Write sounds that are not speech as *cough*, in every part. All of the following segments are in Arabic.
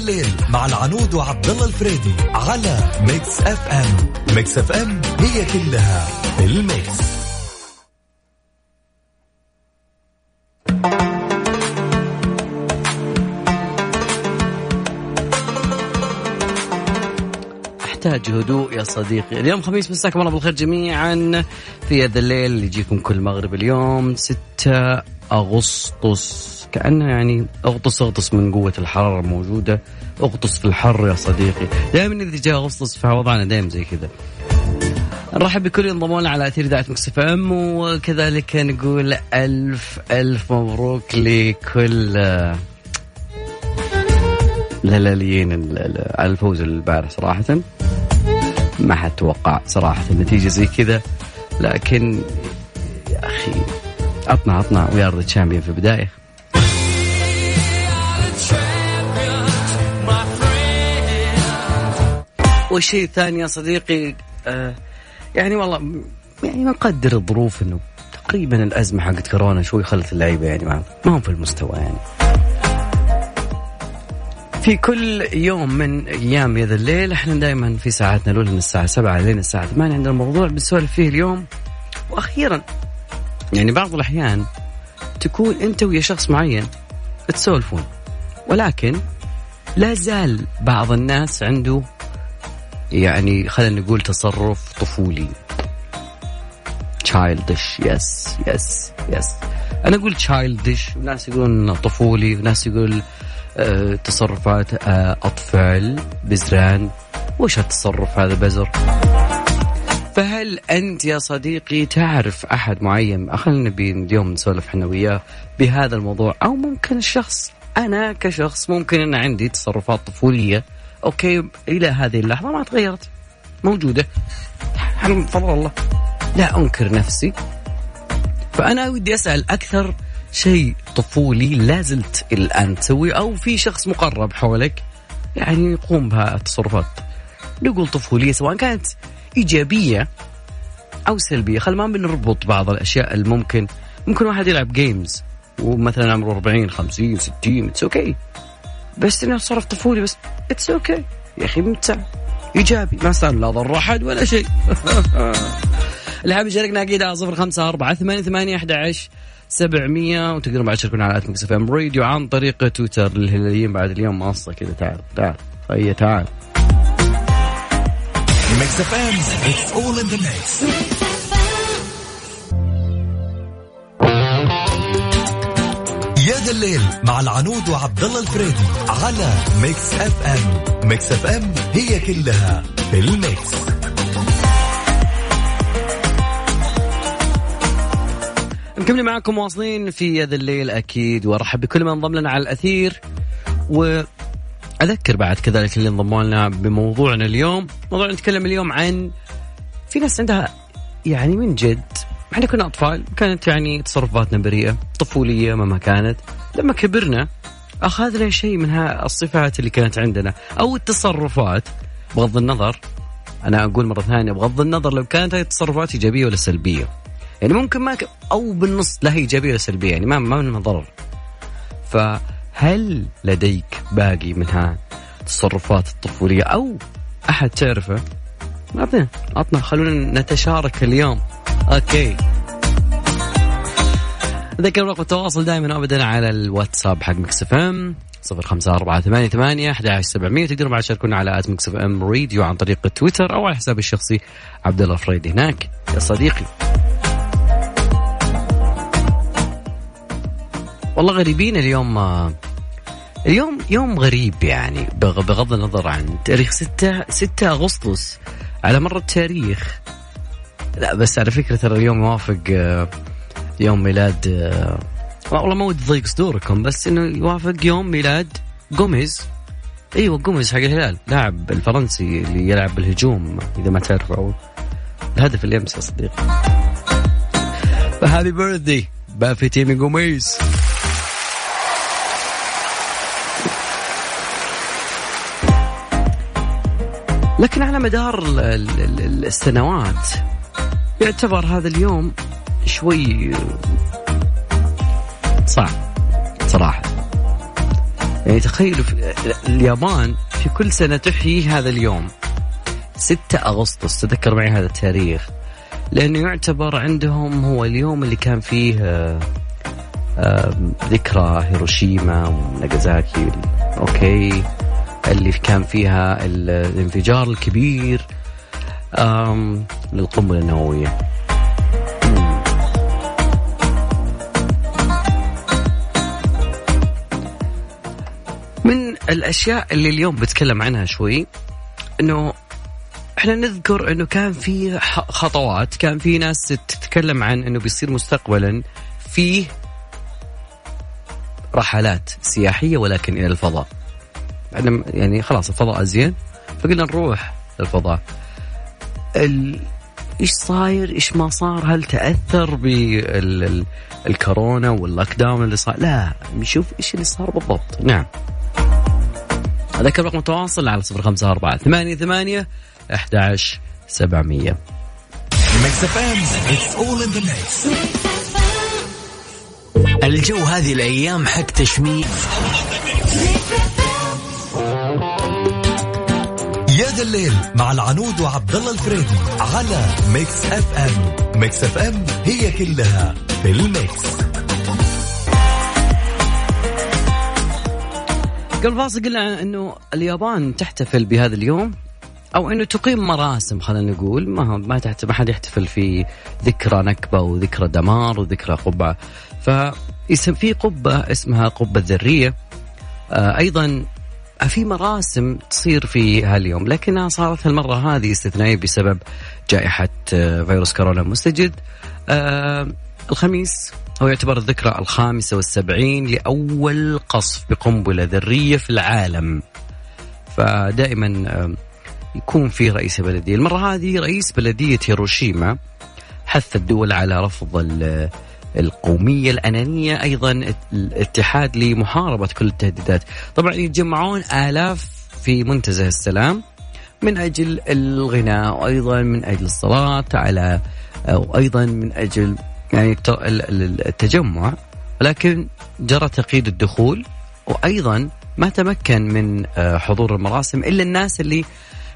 الليل مع العنود وعبد الله الفريدي على ميكس اف ام ميكس اف ام هي كلها ال mix. أحتاج هدوء يا صديقي. اليوم خميس مساكم الله بالخير جميعا في هذا الليل اللي يجيكم كل مغرب اليوم 6 أغسطس. كأنه يعني اغطس اغطس من قوة الحرارة الموجودة. اغطس في الحر يا صديقي. دائما إذا جاء اغسطس فوضعنا دائما زي كذا. نرحب بكل ينضمون على أثير إذاعة مكس إم وكذلك نقول ألف ألف مبروك لكل الهلاليين على الفوز البارح صراحة. ما حد توقع صراحة النتيجه زي كذا. لكن يا أخي عطنا عطنا we are champion في البداية. والشيء الثاني يا صديقي آه يعني والله يعني نقدر الظروف إنه تقريبا الأزمة حقت كورونا شوي خلت اللعيبة يعني ما هم في المستوى يعني. في كل يوم من أيام يا ذا الليل إحنا دائما في ساعاتنا الأولى من الساعة 7 لين الساعة 8 عندنا موضوع بنسولف فيه اليوم وأخيرا يعني بعض الأحيان تكون أنت ويا شخص معين تسولفون ولكن لا زال بعض الناس عنده يعني خلينا نقول تصرف طفولي. Childish. yes yes yes أنا أقول childish. وناس يقولون طفولي وناس يقول أه تصرفات أه أطفال بزران. وش هالتصرف هذا بزر؟ فهل أنت يا صديقي تعرف أحد معين؟ خلينا نبي اليوم نسولف إحنا وياه بهذا الموضوع. أو ممكن الشخص أنا كشخص ممكن إن عندي تصرفات طفولية. أوكي إلى هذه اللحظة ما تغيرت. موجودة. فضل الله. لا أنكر نفسي. فأنا ودي أسأل أكثر شيء طفولي لا زلت الآن تسويه أو في شخص مقرب حولك؟ يعني يقوم بها التصرفات نقول طفولية سواء كانت إيجابية أو سلبية. خل ما بنربط بعض الأشياء الممكن. ممكن واحد يلعب games ومثلا عمره 40 50 60 it's okay بس إنه تصرف طفولي بس it's okay okay. يا أخي ممتع. إيجابي. ما صار لا ضر أحد ولا شيء. *laughs* اللي حاب يشاركنا أكيد على صفر خمسة أربعة ثمانية ثمانية أحد عشر سبعمية. وتقدرون بعد تشاركونا على آت ميكس اف ام راديو عن طريق تويتر للهلاليين. بعد اليوم مقصة كذا. تعال تعال هيا تعال. ميكس اف ام it's all in the mix الليل مع العنود وعبد الله الفريدي على ميكس اف ام ميكس اف ام هي كلها في ال mix. مكملين معكم واصلين في هذا الليل أكيد وأرحب بكل من انضم لنا على الأثير وأذكر بعد كذلك اللي انضموا لنا بموضوعنا اليوم. موضوع نتكلم اليوم عن في ناس عندها يعني من جد إحنا كنا أطفال كانت يعني تصرفاتنا بريئة طفولية مهما كانت. لما كبرنا أخذنا شيء من الصفات اللي كانت عندنا أو التصرفات بغض النظر أنا أقول مرة ثانية بغض النظر لو كانت هذه التصرفات إيجابية ولا سلبية. يعني ممكن ما ك... أو بالنص لا هي إيجابية ولا سلبية يعني ما ما منها ضرر. فهل لديك باقي من هالتصرفات الطفولية؟ أو أحد تعرفه؟ اعطنا أعطنا خلونا نتشارك اليوم. okay. ذكر رقم التواصل دائما ابدا على الواتساب حق Mix FM. صفر خمسة أربعة ثمانية ثمانية أحد سبعمية. تقدرون بعد تشاركونا على at Mix FM Radio عن طريق تويتر أو على حسابي الشخصي عبد الله فريدي. هناك يا صديقي. والله غريبين اليوم اليوم يوم غريب يعني بغض النظر عن تاريخ 6 6 أغسطس على مر التاريخ. لا بس على فكرة ترى اليوم يوافق يوم ميلاد والله ما ودي ضيق صدوركم بس إنه يوافق يوم ميلاد جوميز. إيوه جوميز حق الهلال لاعب الفرنسي اللي يلعب بالهجوم إذا ما تعرفوا الهدف اللي امس يا صديقي. فهابي بيرثدي بافي تيمي جوميز لكن على مدار السنوات يعتبر هذا اليوم شوي صعب صراحة. يعني تخيلوا في اليابان في كل سنة تحيي هذا اليوم. 6 أغسطس تذكر معي هذا التاريخ. لأنه يعتبر عندهم هو اليوم اللي كان فيه ذكرى هيروشيما وناغازاكي أوكي اللي كان فيها الانفجار الكبير للقنبلة النووية. الأشياء اللي اليوم بتكلم عنها شوي إنه إحنا نذكر إنه كان في خطوات كان في ناس تتكلم عن إنه بيصير مستقبلا فيه رحلات سياحية ولكن إلى الفضاء. يعني خلاص الفضاء ازين فقلنا نروح للفضاء ال... إيش صاير؟ إيش ما صار؟ هل تأثر بالكورونا واللوك داون اللي صار؟ لا نشوف إيش اللي صار بالضبط. نعم. أذكر رقم التواصل على صفر خمسة أربعة ثمانية ثمانية أحد سبعمية. الجو هذه الأيام حق تشميع يا ذا الليل مع العنود وعبد الله الفريدي على Mix FM Mix FM هي كلها في ال Mix. قبل فاصل قلنا إنه اليابان تحتفل بهذا اليوم أو إنه تقيم مراسم خلينا نقول. ما ما تحت ما حد يحتفل في ذكرى نكبة وذكرى دمار وذكرى قبعة. فيسم في قبة اسمها قبة ذريه آه أيضا في مراسم تصير في هاليوم لكنها صارت هالمرة هذه استثنائية بسبب جائحة آه فيروس كورونا المستجد آه الخميس هو يعتبر الذكرى الخامسة والسبعين لأول قصف بقنبلة ذرية في العالم. فدائما يكون في رئيس بلدية. المرة هذه رئيس بلدية هيروشيما حث الدول على رفض القومية الأنانية أيضا الاتحاد لمحاربة كل التهديدات. طبعا يتجمعون آلاف في منتزه السلام من أجل الغناء وأيضا من أجل الصلاة على وأيضا من أجل يعني التجمع ولكن جرى تقييد الدخول وأيضا ما تمكن من آه، حضور المراسم إلا الناس اللي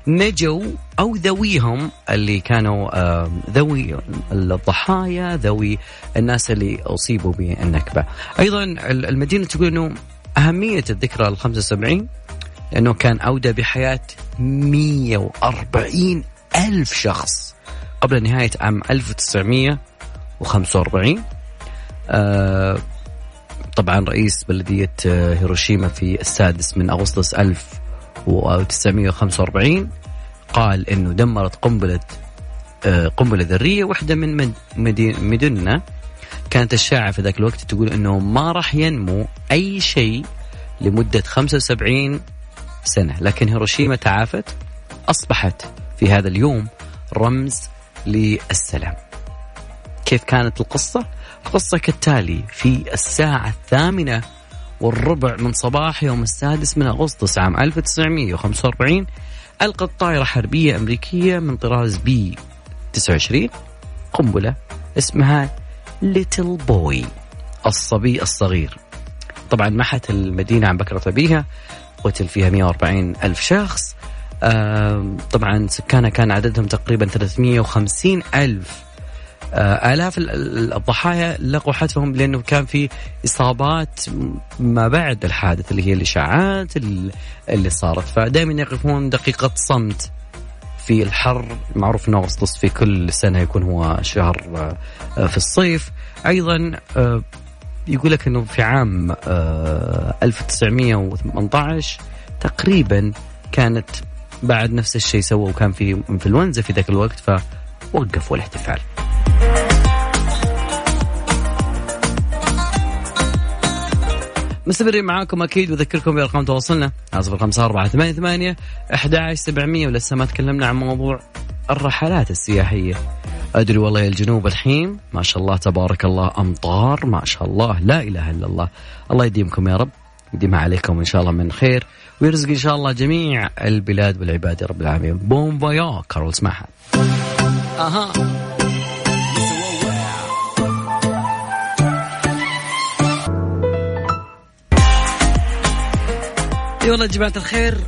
نجوا أو ذويهم اللي كانوا آه، ذوي الضحايا ذوي الناس اللي أصيبوا بالنكبة. أيضا المدينة تقول إنه أهمية الذكرى ال 75 لأنه كان اودى بحياة 140 ألف شخص قبل نهاية عام 1900 و45 آه طبعا رئيس بلدية آه، هيروشيما في السادس من أغسطس 1945 قال أنه دمرت قنبلة آه قنبلة ذرية واحدة من مدننا كانت الشائعة في ذاك الوقت تقول أنه ما راح ينمو أي شيء لمدة 75 سنة. لكن هيروشيما تعافت أصبحت في هذا اليوم رمز للسلام. كيف كانت القصة؟ القصة كالتالي في الساعة الثامنة والربع من صباح يوم السادس من أغسطس عام 1945 ألقت طائرة حربية أمريكية من طراز بي 29 قنبلة اسمها ليتل بوي الصبي الصغير طبعا محت المدينة عن بكرة أبيها قتل فيها 140 ألف شخص طبعا سكانها كان عددهم تقريبا 350 ألف آلاف الضحايا لقوا حتفهم لأنه كان في إصابات ما بعد الحادث اللي هي الإشاعات اللي صارت. فدائما يقفون دقيقة صمت في الحر. معروف أنه أغسطس في كل سنة يكون هو شهر آه، في الصيف. أيضا آه، يقول لك أنه في عام 1918 تقريبا كانت بعد نفس الشيء سووا وكان في إنفلونزا في ذاك الوقت فوقفوا الاحتفال. مستمرين معاكم أكيد وأذكركم بأرقام تواصلنا. صفر خمسة أربعة ثمانية ثمانية أحد سبعمية ولسه ما تكلمنا عن موضوع الرحلات السياحية. أدري والله الجنوب الحين ما شاء الله تبارك الله أمطار ما شاء الله لا إله إلا الله. الله يديمكم يا رب يديمها عليكم إن شاء الله من خير ويرزق إن شاء الله جميع البلاد والعباد يا رب العالمين. بوم فايا كارول اسمعها. أها. اي والله جماعة الخير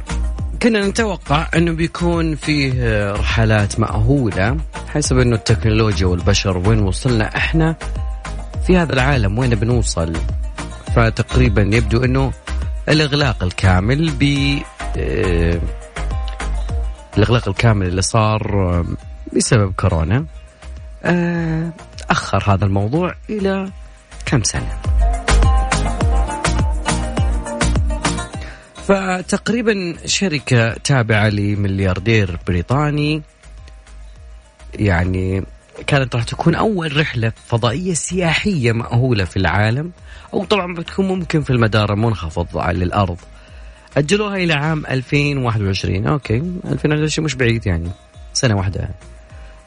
كنا نتوقع إنه بيكون فيه رحلات مأهولة حسب إنه التكنولوجيا والبشر وين وصلنا إحنا في هذا العالم وين بنوصل؟ فتقريبا يبدو إنه الإغلاق الكامل ب آه، الإغلاق الكامل اللي صار آه، بسبب كورونا آه، أخر هذا الموضوع إلى كم سنة؟ فتقريبا شركة تابعة لملياردير بريطاني. يعني كانت راح تكون أول رحلة فضائية سياحية مأهولة في العالم. أو طبعا بتكون ممكن في المدار المنخفض للأرض أجلوها إلى عام 2021 أوكي 2021 مش بعيد يعني سنة واحدة.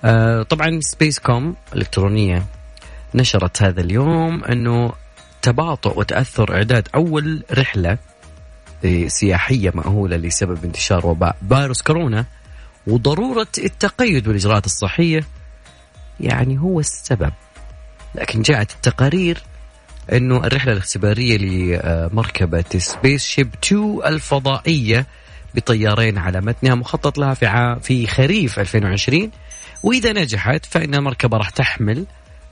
آه طبعا Space com الإلكترونية نشرت هذا اليوم أنه تباطؤ وتأثر إعداد أول رحلة سياحية مأهولة لسبب انتشار وباء فيروس كورونا وضرورة التقيد بالإجراءات الصحية. يعني هو السبب. لكن جاءت التقارير إنه الرحلة الاختبارية لمركبة SpaceShip 2 الفضائية بطيارين على متنها مخطط لها في في خريف 2020 وإذا نجحت فإن المركبة راح تحمل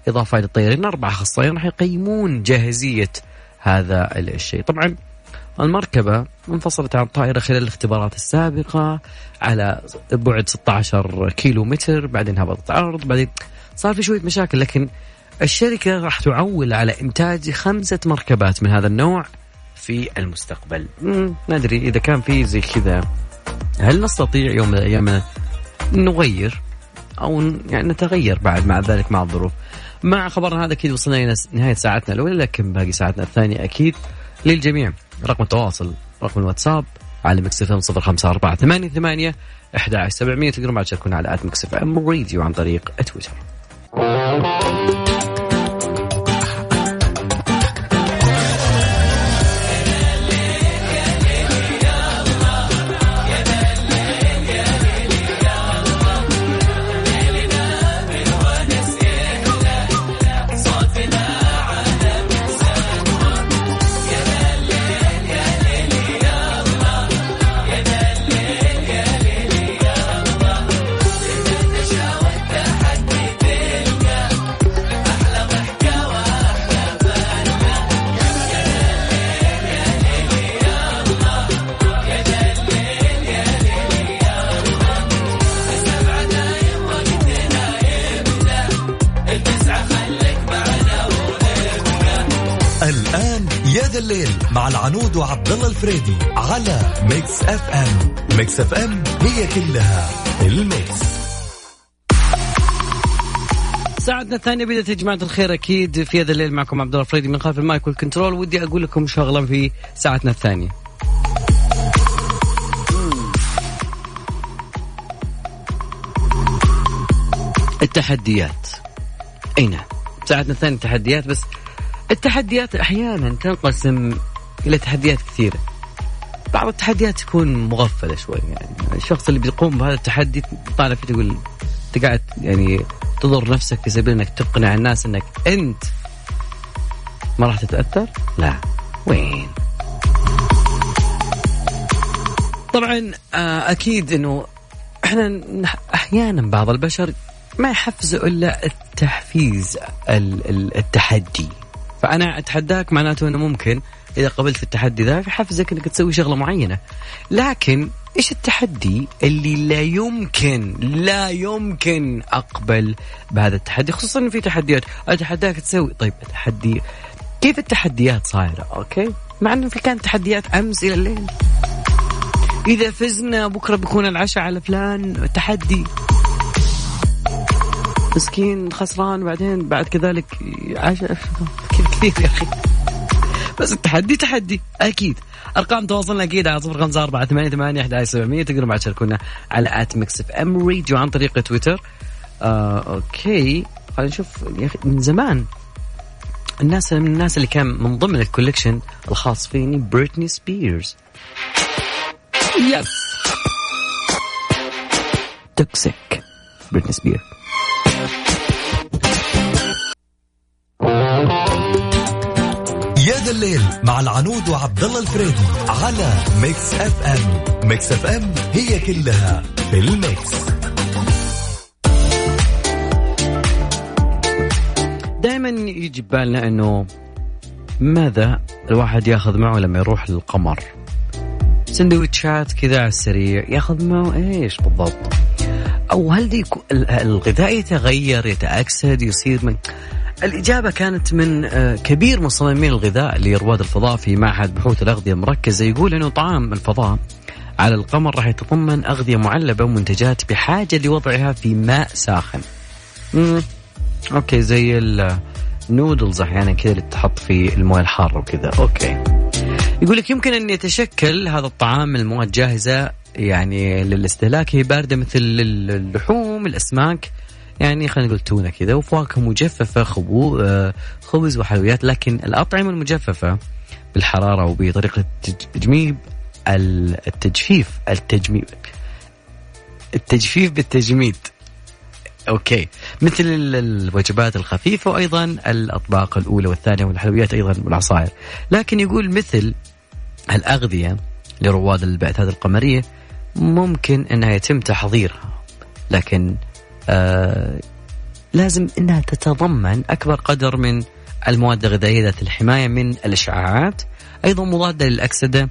إضافة للطيارين أربع أخصائيين راح يقيمون جاهزية هذا الشيء. طبعا المركبة انفصلت عن الطائرة خلال الاختبارات السابقة على بعد 16 كيلو متر بعدين هبطت عرض بعدين صار في شوية مشاكل لكن الشركة راح تعول على إنتاج خمسة مركبات من هذا النوع في المستقبل. ندري إذا كان في زي كذا. هل نستطيع يوم من الأيام نغير أو يعني نتغير بعد مع ذلك مع الظروف؟ مع خبرنا هذا أكيد وصلنا إلى نهاية ساعتنا الأولى لكن باقي ساعتنا الثانية أكيد للجميع. رقم التواصل رقم الواتساب على Mix FM صفر خمسة أربعة ثمانية ثمانية أحد عشر سبعمية تقدرون بعد تشاركونا على at Mix FM Radio عن طريق تويتر. وعبد الله الفريدي على Mix FM. Mix FM هي كلها ال Mix. ساعتنا الثانية بدأت يا جماعة الخير أكيد في هذا الليل معكم عبد الله الفريدي من خلف ال mic وال control. ودي أقول لكم شغلة في ساعتنا الثانية. التحديات. اي نعم ساعتنا الثانية تحديات بس التحديات أحيانا تنقسم إلى تحديات كثيرة بعض التحديات تكون مغفلة شوي يعني الشخص اللي بيقوم بهذا التحدي طالع فيه تقول أنت قاعد يعني تضر نفسك في سبيل إنك تقنع الناس إنك أنت ما راح تتأثر؟ لا وين؟ طبعا آه، أكيد إنه إحنا أحيانا بعض البشر ما يحفزوا إلا التحفيز التحدي فأنا أتحداك معناته إنه ممكن إذا قبلت التحدي ذا يحفزك إنك تسوي شغلة معينة. لكن إيش التحدي اللي لا يمكن لا يمكن أقبل بهذا التحدي؟ خصوصا إن في تحديات. أتحداك تسوي؟ طيب التحدي. كيف التحديات صايرة؟ okay؟ مع إنه في كانت تحديات أمس إلى الليل. إذا فزنا بكرة بيكون العشاء على فلان تحدي. مسكين خسران بعدين بعد كذلك عشاء. *laughs* كثير يا أخي؟ بس التحدي تحدي. أكيد. أرقام تواصلنا أكيد على صفر خمسة أربعة ثمانية ثمانية أحد سبعمية. تقدروا بعد تشاركونا على at Mix FM Radio عن طريق تويتر. آه okay. خلينا نشوف يا أخي من زمان الناس من الناس اللي كان من ضمن ال collection الخاص فيني بريتني سبيرز. yes. Toxic. بريتني سبيرز. ذا الليل مع العنود وعبد الله الفريدي على Mix FM. Mix FM هي كلها في ال Mix. دائما يجي ببالنا إنه ماذا الواحد ياخذ معه لما يروح للقمر؟ سندويتشات كذا على السريع ياخذ معه إيش بالضبط؟ أو هل الغذاء يتغير يتأكسد يصير من الإجابة كانت من آه، كبير مصممين الغذاء لرواد الفضاء في معهد بحوث الأغذية المركزة يقول أنه طعام الفضاء على القمر راح يتضمن أغذية معلبة ومنتجات بحاجة لوضعها في ماء ساخن. مم. okay زي النودلز أحيانا كذا اللي تحط في الموية الحارة وكذا okay. يقول لك يمكن أن يتشكل هذا الطعام من مواد جاهزة يعني للاستهلاك هي باردة مثل اللحوم الأسماك يعني خلينا نقول تونة كذا وفواكه مجففة خبو آه، خبز وحلويات لكن الأطعمة المجففة بالحرارة وبطريقة التجميد ال- التجفيف التجميد التجفيف بالتجميد. أوكي. مثل ال- الوجبات الخفيفة وأيضا الأطباق الأولى والثانية والحلويات أيضا والعصائر. لكن يقول مثل الأغذية لرواد البعثات القمرية ممكن إنها يتم تحضيرها لكن آه لازم إنها تتضمن أكبر قدر من المواد الغذائية ذات الحماية من الإشعاعات. أيضا مضاده للأكسدة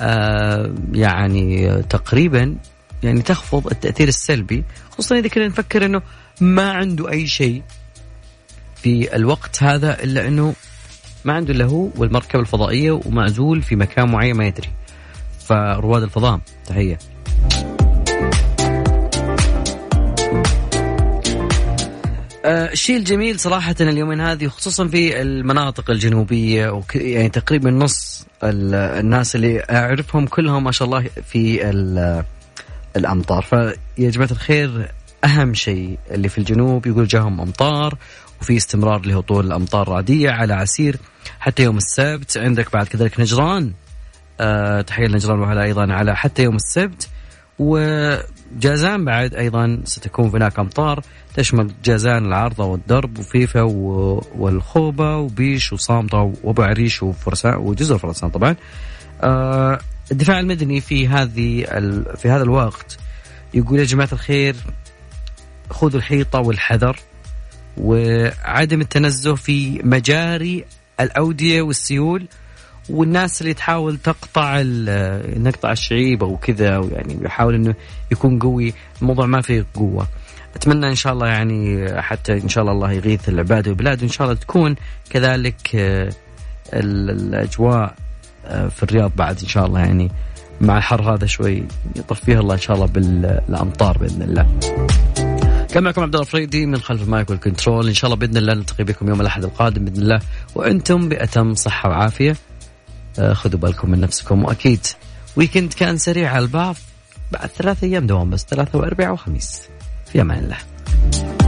آه يعني تقريبا يعني تخفض التأثير السلبي خصوصا إذا كنا نفكر إنه ما عنده أي شيء في الوقت هذا إلا إنه ما عنده إلا هو والمركبة الفضائية ومعزول في مكان معين ما يدري. فرواد الفضاء تحية. الشيء الجميل صراحة اليومين هذه خصوصا في المناطق الجنوبية وك يعني تقريبا نص ال- الناس اللي أعرفهم كلهم ما شاء الله في ال- الأمطار. فيا جماعة الخير أهم شيء اللي في الجنوب يقول جاهم أمطار وفي استمرار لهطول الأمطار رعدية على عسير حتى يوم السبت. عندك بعد كذلك نجران آه تحية لنجران وهلا أيضا على حتى يوم السبت. وجازان بعد أيضا ستكون هناك أمطار. تشمل جازان العارضة والدرب وفيفا و- والخوبة وبيش وصامتة وأبو عريش وفرسان وجزر فرسان طبعا. آه الدفاع المدني في هذه في هذا الوقت يقول يا جماعة الخير خذوا الحيطة والحذر وعدم التنزه في مجاري الأودية والسيول والناس اللي تحاول تقطع نقطع الشعيب أو كذا يعني يحاول إنه يكون قوي الموضوع ما فيه قوة أتمنى إن شاء الله يعني حتى إن شاء الله الله يغيث العباد والبلاد وإن شاء الله تكون كذلك آه، ال- الأجواء آه، في الرياض بعد إن شاء الله يعني مع الحر هذا شوي يطفيها الله إن شاء الله بالامطار بإذن الله. كان معكم عبد الله الفريدي من خلف ال mic وال control إن شاء الله بإذن الله نلتقي بكم يوم الأحد القادم بإذن الله وأنتم بأتم صحة وعافية. آه، خذوا بالكم من نفسكم. وأكيد weekend كان سريع على البعض. بعد ثلاث أيام دوام بس ثلاثة واربعاء وخميس. في أمان الله.